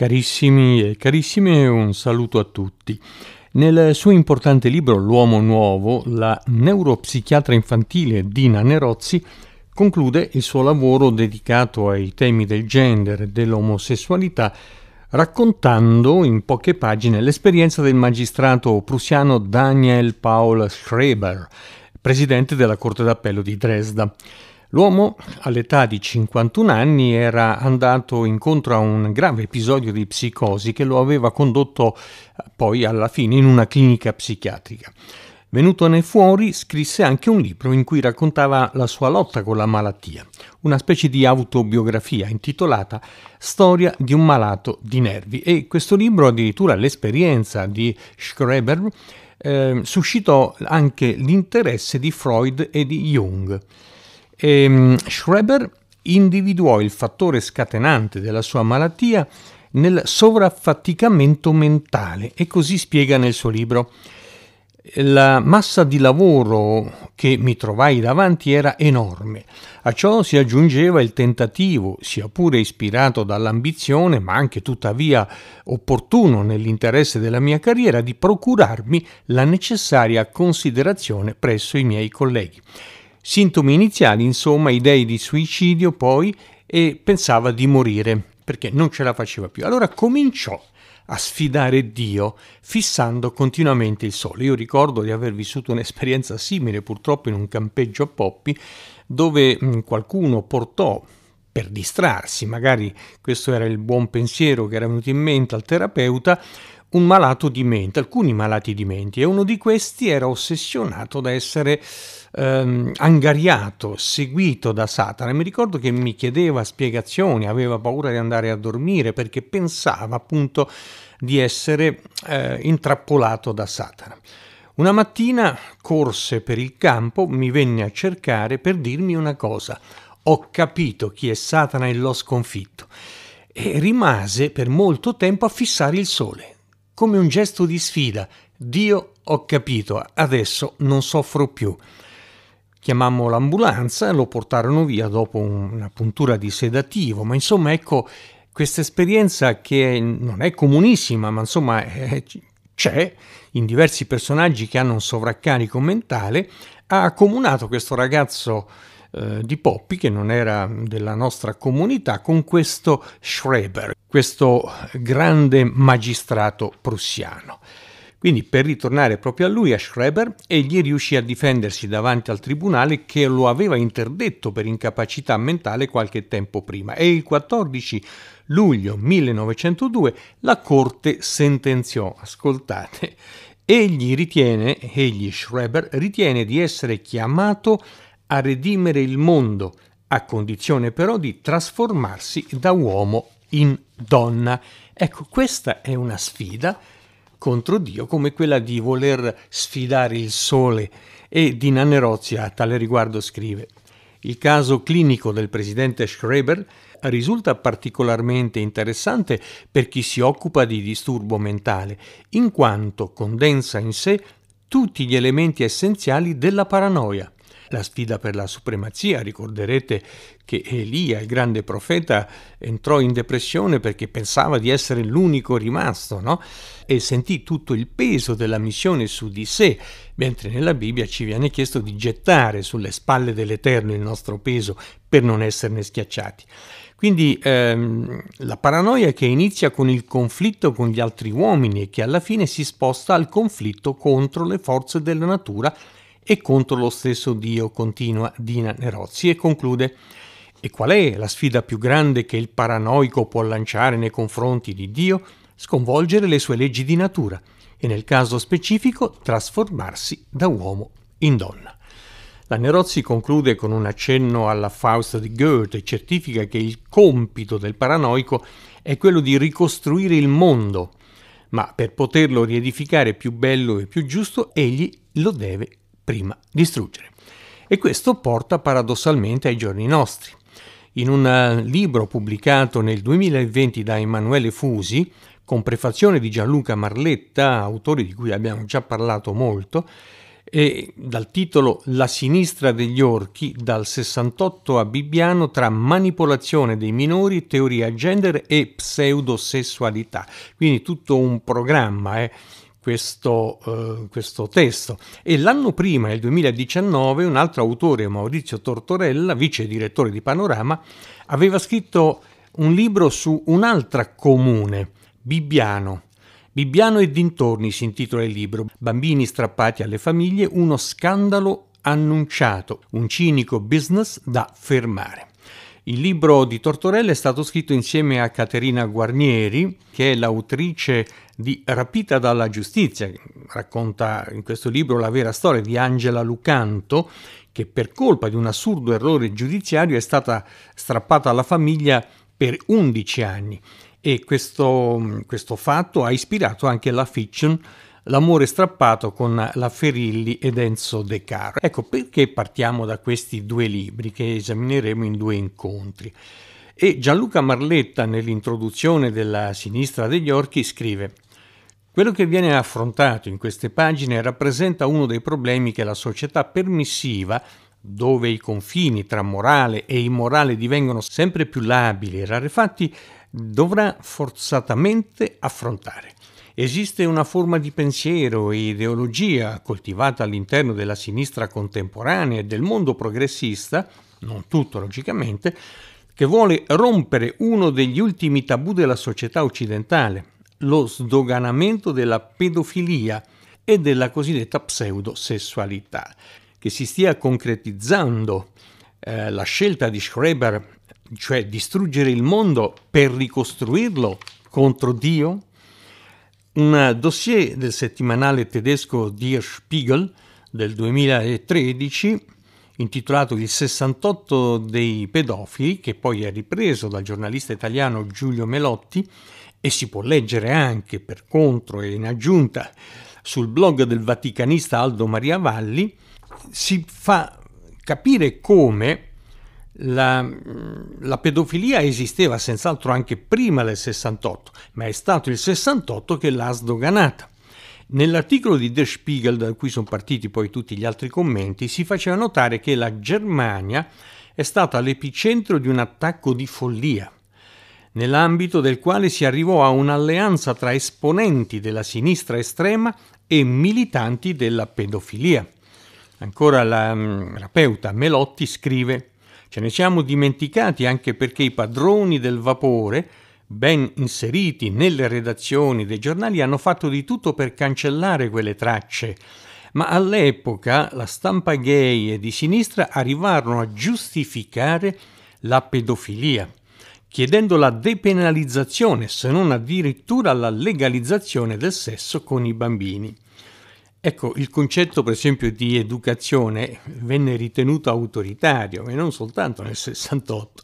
Carissimi e carissime, un saluto a tutti. Nel suo importante libro L'uomo nuovo, la neuropsichiatra infantile Dina Nerozzi conclude il suo lavoro dedicato ai temi del gender e dell'omosessualità raccontando in poche pagine l'esperienza del magistrato prussiano Daniel Paul Schreber, presidente della Corte d'Appello di Dresda. L'uomo, all'età di 51 anni, era andato incontro a un grave episodio di psicosi che lo aveva condotto eh, poi alla fine in una clinica psichiatrica. Venutone fuori, scrisse anche un libro in cui raccontava la sua lotta con la malattia, una specie di autobiografia intitolata Storia di un malato di nervi. E questo libro, addirittura l'esperienza di Schreber, eh, suscitò anche l'interesse di Freud e di Jung. E, um, Schreber individuò il fattore scatenante della sua malattia nel sovraffaticamento mentale e così spiega nel suo libro la massa di lavoro che mi trovai davanti era enorme. A ciò si aggiungeva il tentativo, sia pure ispirato dall'ambizione, ma anche tuttavia opportuno nell'interesse della mia carriera, di procurarmi la necessaria considerazione presso i miei colleghi. Sintomi iniziali, insomma, idee di suicidio poi e pensava di morire perché non ce la faceva più. Allora cominciò a sfidare Dio fissando continuamente il sole. Io ricordo di aver vissuto un'esperienza simile purtroppo in un campeggio a Poppi dove mm, qualcuno portò per distrarsi, magari questo era il buon pensiero che era venuto in mente al terapeuta, un malato di mente, alcuni malati di mente, e uno di questi era ossessionato da essere ehm, angariato, seguito da Satana. E mi ricordo che mi chiedeva spiegazioni, aveva paura di andare a dormire perché pensava appunto di essere eh, intrappolato da Satana. Una mattina corse per il campo, mi venne a cercare per dirmi una cosa. Ho capito chi è Satana e l'ho sconfitto. E rimase per molto tempo a fissare il sole come un gesto di sfida. Dio, ho capito, adesso non soffro più. Chiamammo l'ambulanza, lo portarono via dopo una puntura di sedativo, ma insomma ecco questa esperienza che non è comunissima, ma insomma è, c'è in diversi personaggi che hanno un sovraccarico mentale, ha accomunato questo ragazzo eh, di Poppi, che non era della nostra comunità, con questo Schreber, questo grande magistrato prussiano. Quindi per ritornare proprio a lui, a Schreber, egli riuscì a difendersi davanti al tribunale che lo aveva interdetto per incapacità mentale qualche tempo prima e il 14 luglio 1902 la Corte sentenziò, ascoltate, egli ritiene, egli Schreber ritiene di essere chiamato a redimere il mondo, a condizione però di trasformarsi da uomo in donna. Ecco, questa è una sfida contro Dio, come quella di voler sfidare il sole. E di Nannerozzi a tale riguardo scrive: Il caso clinico del presidente Schreber risulta particolarmente interessante per chi si occupa di disturbo mentale, in quanto condensa in sé tutti gli elementi essenziali della paranoia la sfida per la supremazia. Ricorderete che Elia, il grande profeta, entrò in depressione perché pensava di essere l'unico rimasto, no? E sentì tutto il peso della missione su di sé, mentre nella Bibbia ci viene chiesto di gettare sulle spalle dell'Eterno il nostro peso per non esserne schiacciati. Quindi ehm, la paranoia che inizia con il conflitto con gli altri uomini e che alla fine si sposta al conflitto contro le forze della natura e contro lo stesso Dio, continua Dina Nerozzi e conclude e qual è la sfida più grande che il paranoico può lanciare nei confronti di Dio? Sconvolgere le sue leggi di natura e nel caso specifico trasformarsi da uomo in donna. La Nerozzi conclude con un accenno alla Faust di Goethe e certifica che il compito del paranoico è quello di ricostruire il mondo, ma per poterlo riedificare più bello e più giusto egli lo deve prima distruggere. E questo porta paradossalmente ai giorni nostri. In un eh, libro pubblicato nel 2020 da Emanuele Fusi, con prefazione di Gianluca Marletta, autore di cui abbiamo già parlato molto, e dal titolo La sinistra degli orchi, dal 68 a Bibbiano tra manipolazione dei minori, teoria gender e pseudosessualità. Quindi tutto un programma. Eh questo, uh, questo, testo. E l'anno prima, nel 2019, un altro autore, Maurizio Tortorella, vice direttore di Panorama, aveva scritto un libro su un'altra comune, Bibbiano. Bibbiano e dintorni si intitola il libro. Bambini strappati alle famiglie, uno scandalo annunciato, un cinico business da fermare. Il libro di Tortorella è stato scritto insieme a Caterina Guarnieri, che è l'autrice di Rapita dalla giustizia, racconta in questo libro la vera storia di Angela Lucanto, che per colpa di un assurdo errore giudiziario è stata strappata alla famiglia per 11 anni. E questo, questo fatto ha ispirato anche la fiction L'amore strappato con la Ferilli ed Enzo De Caro. Ecco perché partiamo da questi due libri che esamineremo in due incontri. E Gianluca Marletta, nell'introduzione della Sinistra degli Orchi, scrive quello che viene affrontato in queste pagine rappresenta uno dei problemi che la società permissiva, dove i confini tra morale e immorale divengono sempre più labili e rarefatti, dovrà forzatamente affrontare. Esiste una forma di pensiero e ideologia coltivata all'interno della sinistra contemporanea e del mondo progressista, non tutto logicamente, che vuole rompere uno degli ultimi tabù della società occidentale, lo sdoganamento della pedofilia e della cosiddetta pseudosessualità, che si stia concretizzando eh, la scelta di Schreber, cioè distruggere il mondo per ricostruirlo contro Dio, un dossier del settimanale tedesco Der Spiegel del 2013 intitolato Il 68 dei pedofili, che poi è ripreso dal giornalista italiano Giulio Melotti e si può leggere anche per contro e in aggiunta sul blog del vaticanista Aldo Maria Valli, si fa capire come la, la, pedofilia esisteva senz'altro anche prima del 68, ma è stato il 68 che l'ha sdoganata. Nell'articolo di Der Spiegel, da cui sono partiti poi tutti gli altri commenti, si faceva notare che la Germania è stata l'epicentro di un attacco di follia, nell'ambito del quale si arrivò a un'alleanza tra esponenti della sinistra estrema e militanti della pedofilia. Ancora la mm, terapeuta Melotti scrive Ce ne siamo dimenticati anche perché i padroni del vapore, ben inseriti nelle redazioni dei giornali, hanno fatto di tutto per cancellare quelle tracce. Ma all'epoca la stampa gay e di sinistra arrivarono a giustificare la pedofilia, chiedendo la depenalizzazione, se non addirittura la legalizzazione del sesso con i bambini. Ecco, il concetto per esempio di educazione venne ritenuto autoritario e non soltanto nel 68.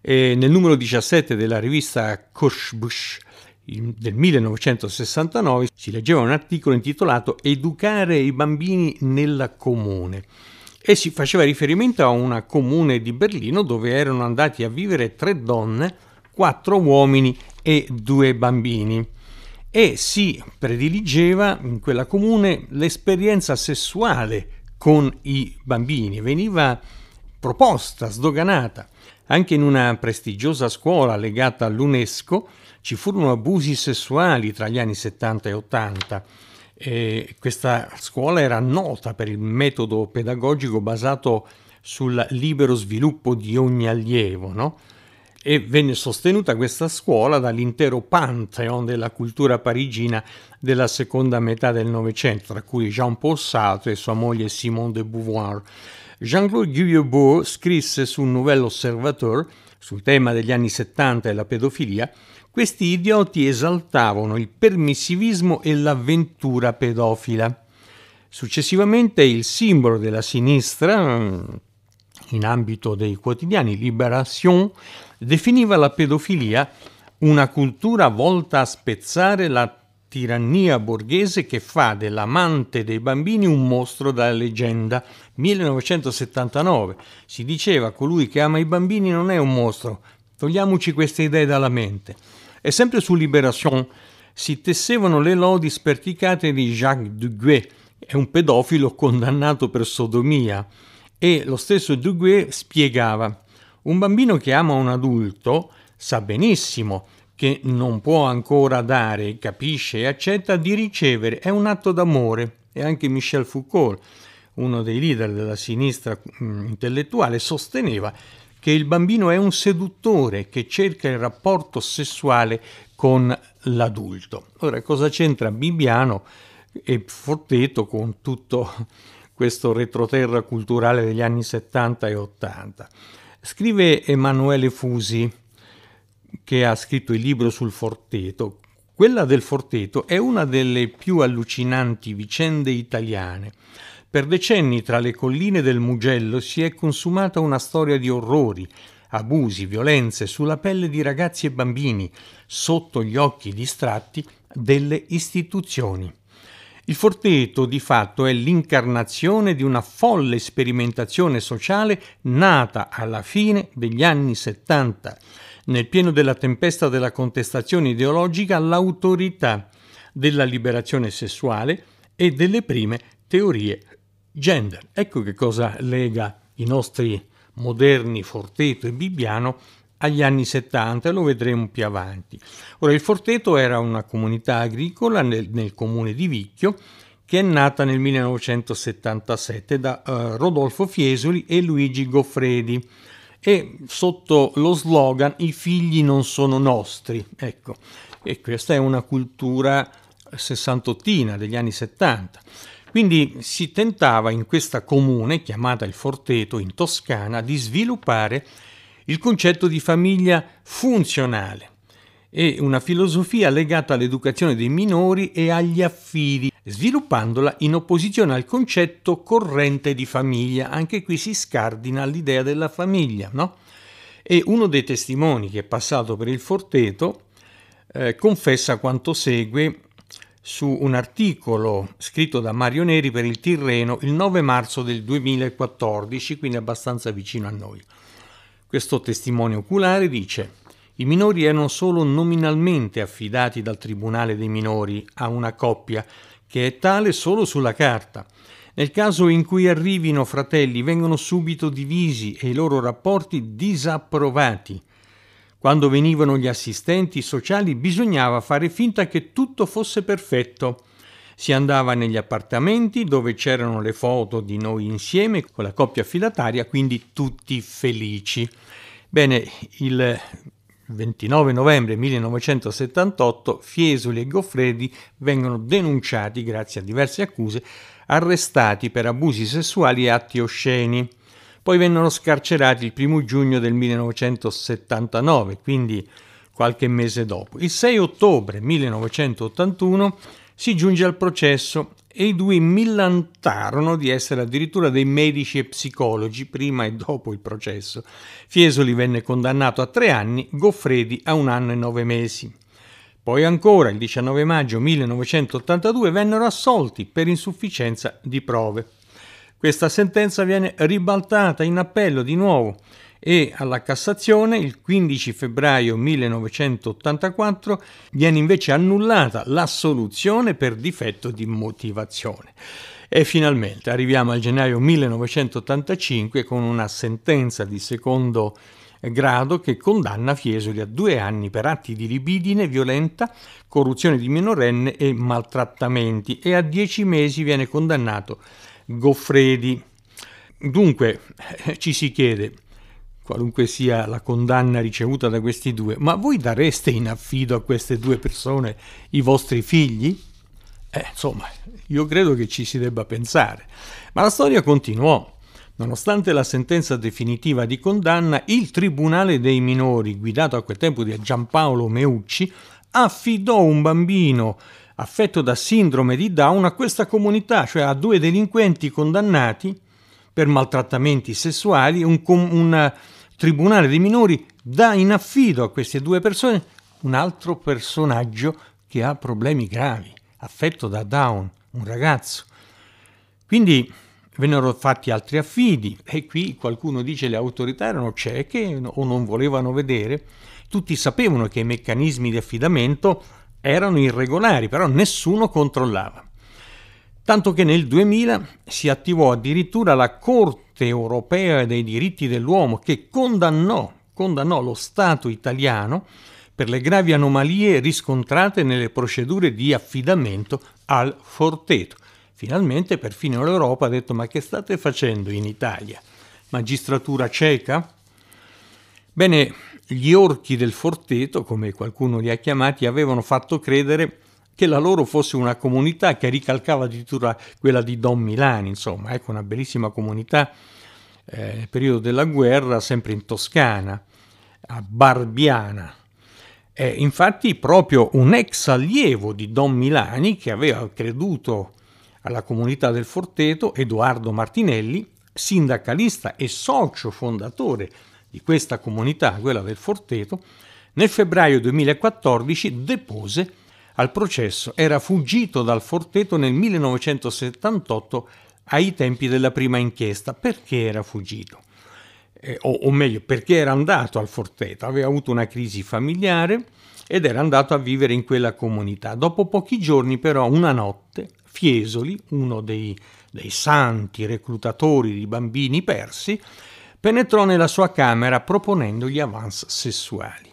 E nel numero 17 della rivista Koshbush del 1969 si leggeva un articolo intitolato Educare i bambini nella comune e si faceva riferimento a una comune di Berlino dove erano andati a vivere tre donne, quattro uomini e due bambini e si prediligeva in quella comune l'esperienza sessuale con i bambini, veniva proposta, sdoganata. Anche in una prestigiosa scuola legata all'UNESCO ci furono abusi sessuali tra gli anni 70 e 80. E questa scuola era nota per il metodo pedagogico basato sul libero sviluppo di ogni allievo, no? E venne sostenuta questa scuola dall'intero pantheon della cultura parigina della seconda metà del Novecento, tra cui Jean-Paul Sartre e sua moglie Simone de Beauvoir. Jean-Claude Guillebeau scrisse sul Nouvel Observateur, sul tema degli anni 70 e la pedofilia, questi idioti esaltavano il permissivismo e l'avventura pedofila. Successivamente il simbolo della sinistra, in ambito dei quotidiani Libération, definiva la pedofilia una cultura volta a spezzare la tirannia borghese che fa dell'amante dei bambini un mostro da leggenda. 1979. Si diceva colui che ama i bambini non è un mostro. Togliamoci queste idee dalla mente. E sempre su Libération si tessevano le lodi sperticate di Jacques Duguay, è un pedofilo condannato per sodomia e lo stesso Duguay spiegava un bambino che ama un adulto sa benissimo che non può ancora dare, capisce e accetta di ricevere, è un atto d'amore. E anche Michel Foucault, uno dei leader della sinistra mm, intellettuale, sosteneva che il bambino è un seduttore che cerca il rapporto sessuale con l'adulto. Ora, cosa c'entra Bibbiano e Forteto con tutto questo retroterra culturale degli anni 70 e 80? Scrive Emanuele Fusi, che ha scritto il libro sul Forteto. Quella del Forteto è una delle più allucinanti vicende italiane. Per decenni tra le colline del Mugello si è consumata una storia di orrori, abusi, violenze sulla pelle di ragazzi e bambini, sotto gli occhi distratti delle istituzioni. Il Forteto di fatto è l'incarnazione di una folle sperimentazione sociale nata alla fine degli anni 70 nel pieno della tempesta della contestazione ideologica, l'autorità della liberazione sessuale e delle prime teorie gender. Ecco che cosa lega i nostri moderni Forteto e Bibbiano agli anni 70 lo vedremo più avanti. Ora, il Forteto era una comunità agricola nel, nel comune di Vicchio che è nata nel 1977 da uh, Rodolfo Fiesoli e Luigi Goffredi e sotto lo slogan i figli non sono nostri. Ecco, e questa è una cultura sessantottina degli anni 70. Quindi si tentava in questa comune, chiamata il Forteto in Toscana, di sviluppare il concetto di famiglia funzionale e una filosofia legata all'educazione dei minori e agli affidi, sviluppandola in opposizione al concetto corrente di famiglia. Anche qui si scardina l'idea della famiglia, no? E uno dei testimoni che è passato per il Forteto eh, confessa quanto segue su un articolo scritto da Mario Neri per il Tirreno il 9 marzo del 2014, quindi abbastanza vicino a noi. Questo testimone oculare dice i minori erano solo nominalmente affidati dal Tribunale dei minori a una coppia che è tale solo sulla carta. Nel caso in cui arrivino fratelli vengono subito divisi e i loro rapporti disapprovati. Quando venivano gli assistenti sociali bisognava fare finta che tutto fosse perfetto. Si andava negli appartamenti dove c'erano le foto di noi insieme con la coppia affidataria, quindi tutti felici. Bene, il 29 novembre 1978 Fiesoli e Goffredi vengono denunciati grazie a diverse accuse, arrestati per abusi sessuali e atti osceni. Poi vennero scarcerati il 1 giugno del 1979, quindi qualche mese dopo. Il 6 ottobre 1981 si giunge al processo e i due millantarono di essere addirittura dei medici e psicologi prima e dopo il processo. Fiesoli venne condannato a tre anni, Goffredi a un anno e nove mesi. Poi ancora, il 19 maggio 1982, vennero assolti per insufficienza di prove. Questa sentenza viene ribaltata in appello di nuovo e alla Cassazione il 15 febbraio 1984 viene invece annullata l'assoluzione per difetto di motivazione. E finalmente arriviamo al gennaio 1985 con una sentenza di secondo grado che condanna Fiesoli a due anni per atti di libidine violenta, corruzione di minorenne e maltrattamenti e a dieci mesi viene condannato Goffredi. Dunque ci si chiede qualunque sia la condanna ricevuta da questi due, ma voi dareste in affido a queste due persone i vostri figli? Eh, insomma, io credo che ci si debba pensare. Ma la storia continuò. Nonostante la sentenza definitiva di condanna, il Tribunale dei minori, guidato a quel tempo da Giampaolo Meucci, affidò un bambino affetto da sindrome di Down a questa comunità, cioè a due delinquenti condannati per maltrattamenti sessuali, un, un Tribunale dei minori dà in affido a queste due persone un altro personaggio che ha problemi gravi, affetto da Down, un ragazzo. Quindi vennero fatti altri affidi e qui qualcuno dice le autorità erano cieche o non volevano vedere. Tutti sapevano che i meccanismi di affidamento erano irregolari, però nessuno controllava. Tanto che nel 2000 si attivò addirittura la Corte europea dei diritti dell'uomo che condannò, condannò lo Stato italiano per le gravi anomalie riscontrate nelle procedure di affidamento al Forteto. Finalmente perfino l'Europa ha detto ma che state facendo in Italia? Magistratura cieca? Bene, gli orchi del Forteto, come qualcuno li ha chiamati, avevano fatto credere che la loro fosse una comunità che ricalcava addirittura quella di Don Milani, insomma, ecco una bellissima comunità eh, nel periodo della guerra, sempre in Toscana, a Barbiana. Eh, infatti proprio un ex allievo di Don Milani, che aveva creduto alla comunità del Forteto, Edoardo Martinelli, sindacalista e socio fondatore di questa comunità, quella del Forteto, nel febbraio 2014 depose al processo. Era fuggito dal Forteto nel 1978 ai tempi della prima inchiesta. Perché era fuggito? Eh, o, o meglio, perché era andato al Forteto? Aveva avuto una crisi familiare ed era andato a vivere in quella comunità. Dopo pochi giorni, però, una notte, Fiesoli, uno dei, dei santi reclutatori di bambini persi, penetrò nella sua camera proponendogli avance sessuali.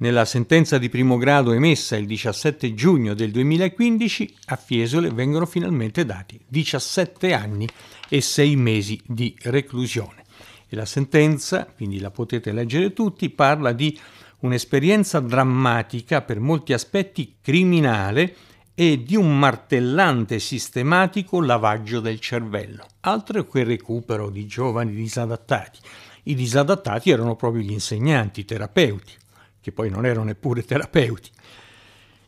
Nella sentenza di primo grado emessa il 17 giugno del 2015 a Fiesole vengono finalmente dati 17 anni e 6 mesi di reclusione. E la sentenza, quindi la potete leggere tutti, parla di un'esperienza drammatica per molti aspetti criminale e di un martellante sistematico lavaggio del cervello. Altro che il recupero di giovani disadattati. I disadattati erano proprio gli insegnanti, i terapeuti che poi non erano neppure terapeuti.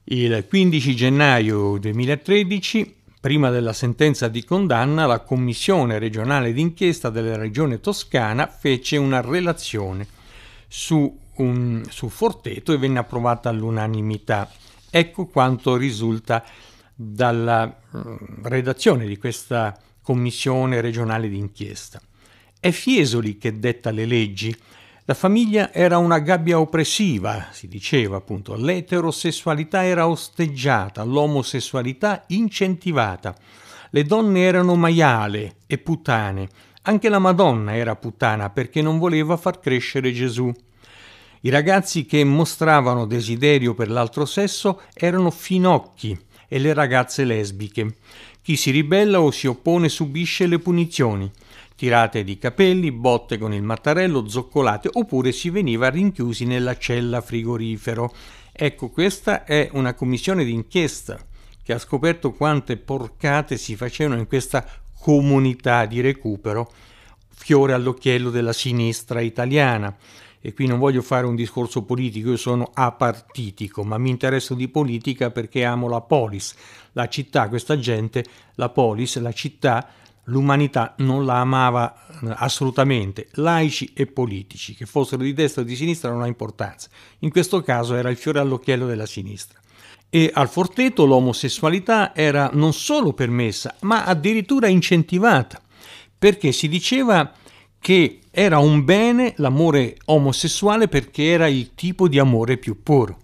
Il 15 gennaio 2013, prima della sentenza di condanna, la Commissione regionale d'inchiesta della Regione Toscana fece una relazione su, un, su Forteto e venne approvata all'unanimità. Ecco quanto risulta dalla mm, redazione di questa Commissione regionale d'inchiesta. È Fiesoli che detta le leggi la famiglia era una gabbia oppressiva, si diceva appunto, l'eterosessualità era osteggiata, l'omosessualità incentivata, le donne erano maiale e puttane, anche la Madonna era puttana perché non voleva far crescere Gesù. I ragazzi che mostravano desiderio per l'altro sesso erano finocchi e le ragazze lesbiche. Chi si ribella o si oppone subisce le punizioni tirate di capelli, botte con il mattarello, zoccolate, oppure si veniva rinchiusi nella cella frigorifero. Ecco, questa è una commissione d'inchiesta che ha scoperto quante porcate si facevano in questa comunità di recupero, fiore all'occhiello della sinistra italiana. E qui non voglio fare un discorso politico, io sono apartitico, ma mi interesso di politica perché amo la polis, la città, questa gente, la polis, la città l'umanità non la amava eh, assolutamente, laici e politici, che fossero di destra o di sinistra non ha importanza. In questo caso era il fiore all'occhiello della sinistra. E al Forteto l'omosessualità era non solo permessa, ma addirittura incentivata, perché si diceva che era un bene l'amore omosessuale perché era il tipo di amore più puro.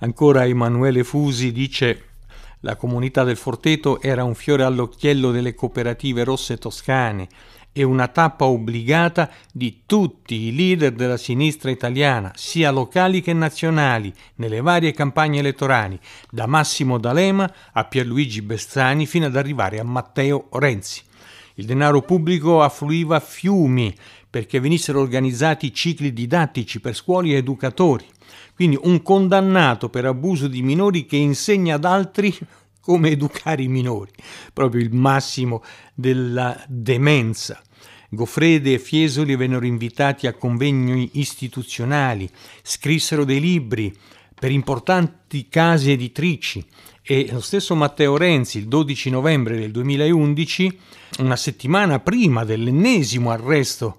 Ancora Emanuele Fusi dice la comunità del Forteto era un fiore all'occhiello delle cooperative rosse toscane e una tappa obbligata di tutti i leader della sinistra italiana, sia locali che nazionali, nelle varie campagne elettorali, da Massimo D'Alema a Pierluigi Bersani fino ad arrivare a Matteo Renzi. Il denaro pubblico affluiva a fiumi perché venissero organizzati cicli didattici per scuole e educatori. Quindi un condannato per abuso di minori che insegna ad altri come educare i minori, proprio il massimo della demenza. Goffrede e Fiesoli vennero invitati a convegni istituzionali, scrissero dei libri per importanti case editrici e lo stesso Matteo Renzi il 12 novembre del 2011, una settimana prima dell'ennesimo arresto,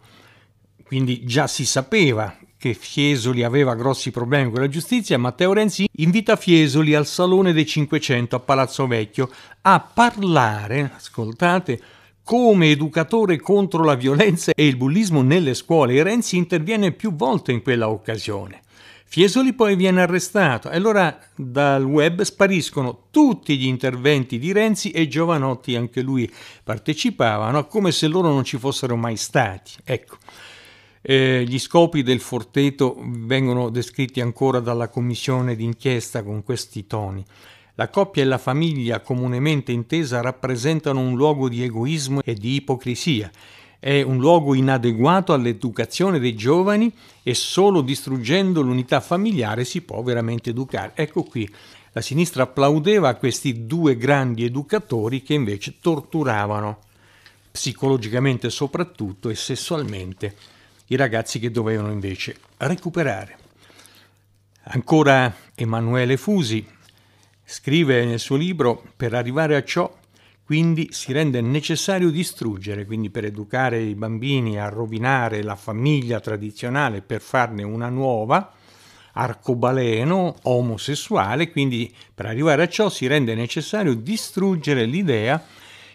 quindi già si sapeva che Fiesoli aveva grossi problemi con la giustizia, Matteo Renzi invita Fiesoli al Salone dei 500 a Palazzo Vecchio a parlare, ascoltate, come educatore contro la violenza e il bullismo nelle scuole e Renzi interviene più volte in quella occasione. Fiesoli poi viene arrestato e allora dal web spariscono tutti gli interventi di Renzi e Giovanotti, anche lui partecipavano, come se loro non ci fossero mai stati. Ecco. Eh, gli scopi del Forteto vengono descritti ancora dalla commissione d'inchiesta con questi toni. La coppia e la famiglia comunemente intesa rappresentano un luogo di egoismo e di ipocrisia è un luogo inadeguato all'educazione dei giovani e solo distruggendo l'unità familiare si può veramente educare. Ecco qui, la sinistra applaudeva questi due grandi educatori che invece torturavano, psicologicamente soprattutto e sessualmente, i ragazzi che dovevano invece recuperare. Ancora Emanuele Fusi scrive nel suo libro, per arrivare a ciò quindi si rende necessario distruggere, quindi per educare i bambini a rovinare la famiglia tradizionale per farne una nuova, arcobaleno, omosessuale, quindi per arrivare a ciò si rende necessario distruggere l'idea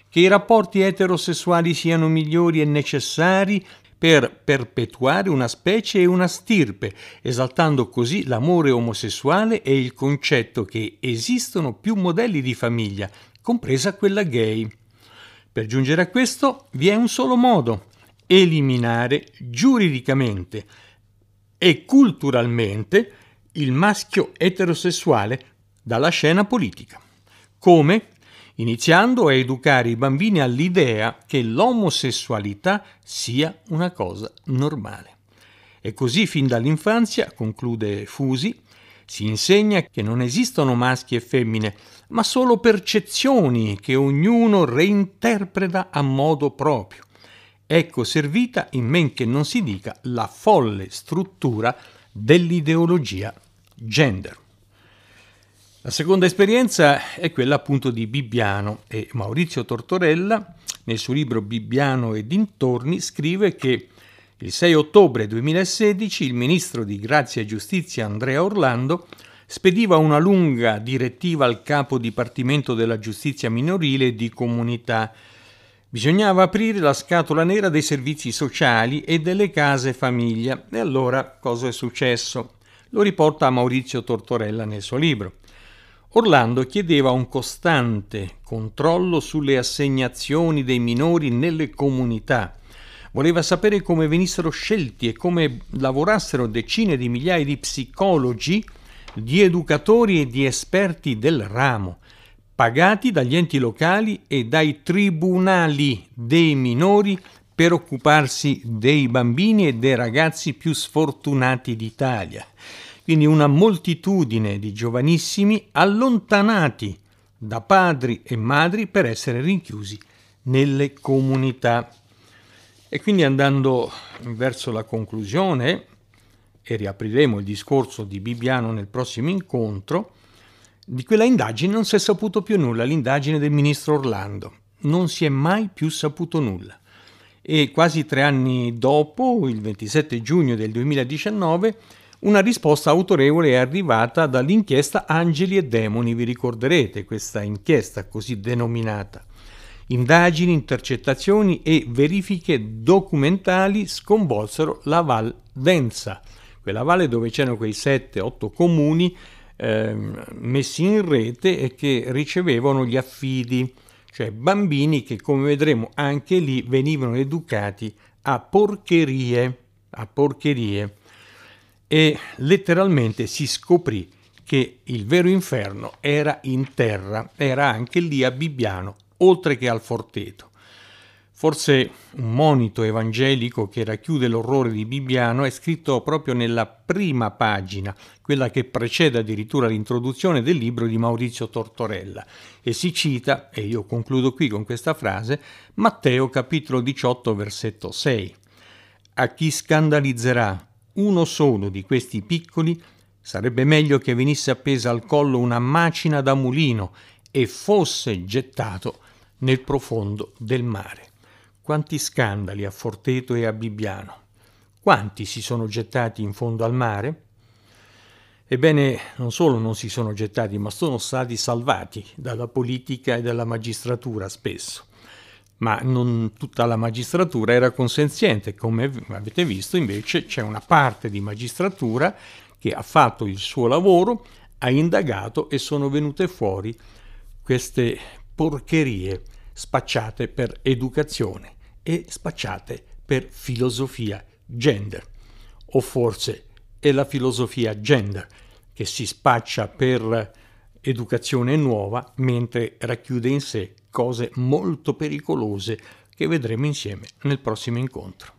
che i rapporti eterosessuali siano migliori e necessari per perpetuare una specie e una stirpe, esaltando così l'amore omosessuale e il concetto che esistono più modelli di famiglia, compresa quella gay. Per giungere a questo vi è un solo modo, eliminare giuridicamente e culturalmente il maschio eterosessuale dalla scena politica. Come? Iniziando a educare i bambini all'idea che l'omosessualità sia una cosa normale. E così fin dall'infanzia, conclude Fusi, si insegna che non esistono maschi e femmine, ma solo percezioni che ognuno reinterpreta a modo proprio. Ecco servita, in men che non si dica, la folle struttura dell'ideologia gender. La seconda esperienza è quella appunto di Bibbiano e Maurizio Tortorella, nel suo libro Bibbiano e dintorni, scrive che il 6 ottobre 2016 il ministro di Grazia e Giustizia Andrea Orlando spediva una lunga direttiva al capo dipartimento della giustizia minorile di comunità. Bisognava aprire la scatola nera dei servizi sociali e delle case famiglia. E allora cosa è successo? Lo riporta Maurizio Tortorella nel suo libro. Orlando chiedeva un costante controllo sulle assegnazioni dei minori nelle comunità Voleva sapere come venissero scelti e come lavorassero decine di migliaia di psicologi, di educatori e di esperti del ramo, pagati dagli enti locali e dai tribunali dei minori per occuparsi dei bambini e dei ragazzi più sfortunati d'Italia. Quindi una moltitudine di giovanissimi allontanati da padri e madri per essere rinchiusi nelle comunità. E quindi andando verso la conclusione, e riapriremo il discorso di Bibbiano nel prossimo incontro, di quella indagine non si è saputo più nulla, l'indagine del ministro Orlando. Non si è mai più saputo nulla. E quasi tre anni dopo, il 27 giugno del 2019, una risposta autorevole è arrivata dall'inchiesta Angeli e Demoni, vi ricorderete questa inchiesta così denominata. Indagini, intercettazioni e verifiche documentali sconvolsero la Val d'Enza, quella valle dove c'erano quei 7-8 comuni eh, messi in rete e che ricevevano gli affidi, cioè bambini che come vedremo anche lì venivano educati a porcherie, a porcherie e letteralmente si scoprì che il vero inferno era in terra, era anche lì a Bibbiano oltre che al Forteto. Forse un monito evangelico che racchiude l'orrore di Bibbiano è scritto proprio nella prima pagina, quella che precede addirittura l'introduzione del libro di Maurizio Tortorella, e si cita, e io concludo qui con questa frase, Matteo capitolo 18 versetto 6. A chi scandalizzerà uno solo di questi piccoli, sarebbe meglio che venisse appesa al collo una macina da mulino e fosse gettato nel profondo del mare. Quanti scandali a Forteto e a Bibbiano. Quanti si sono gettati in fondo al mare? Ebbene, non solo non si sono gettati, ma sono stati salvati dalla politica e dalla magistratura spesso. Ma non tutta la magistratura era consenziente, come avete visto invece c'è una parte di magistratura che ha fatto il suo lavoro, ha indagato e sono venute fuori queste porcherie spacciate per educazione e spacciate per filosofia gender. O forse è la filosofia gender che si spaccia per educazione nuova mentre racchiude in sé cose molto pericolose che vedremo insieme nel prossimo incontro.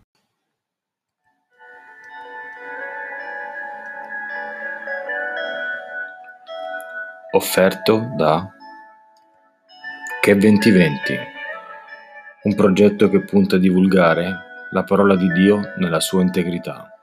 Offerto da Che 2020, un progetto che punta a divulgare la parola di Dio nella sua integrità.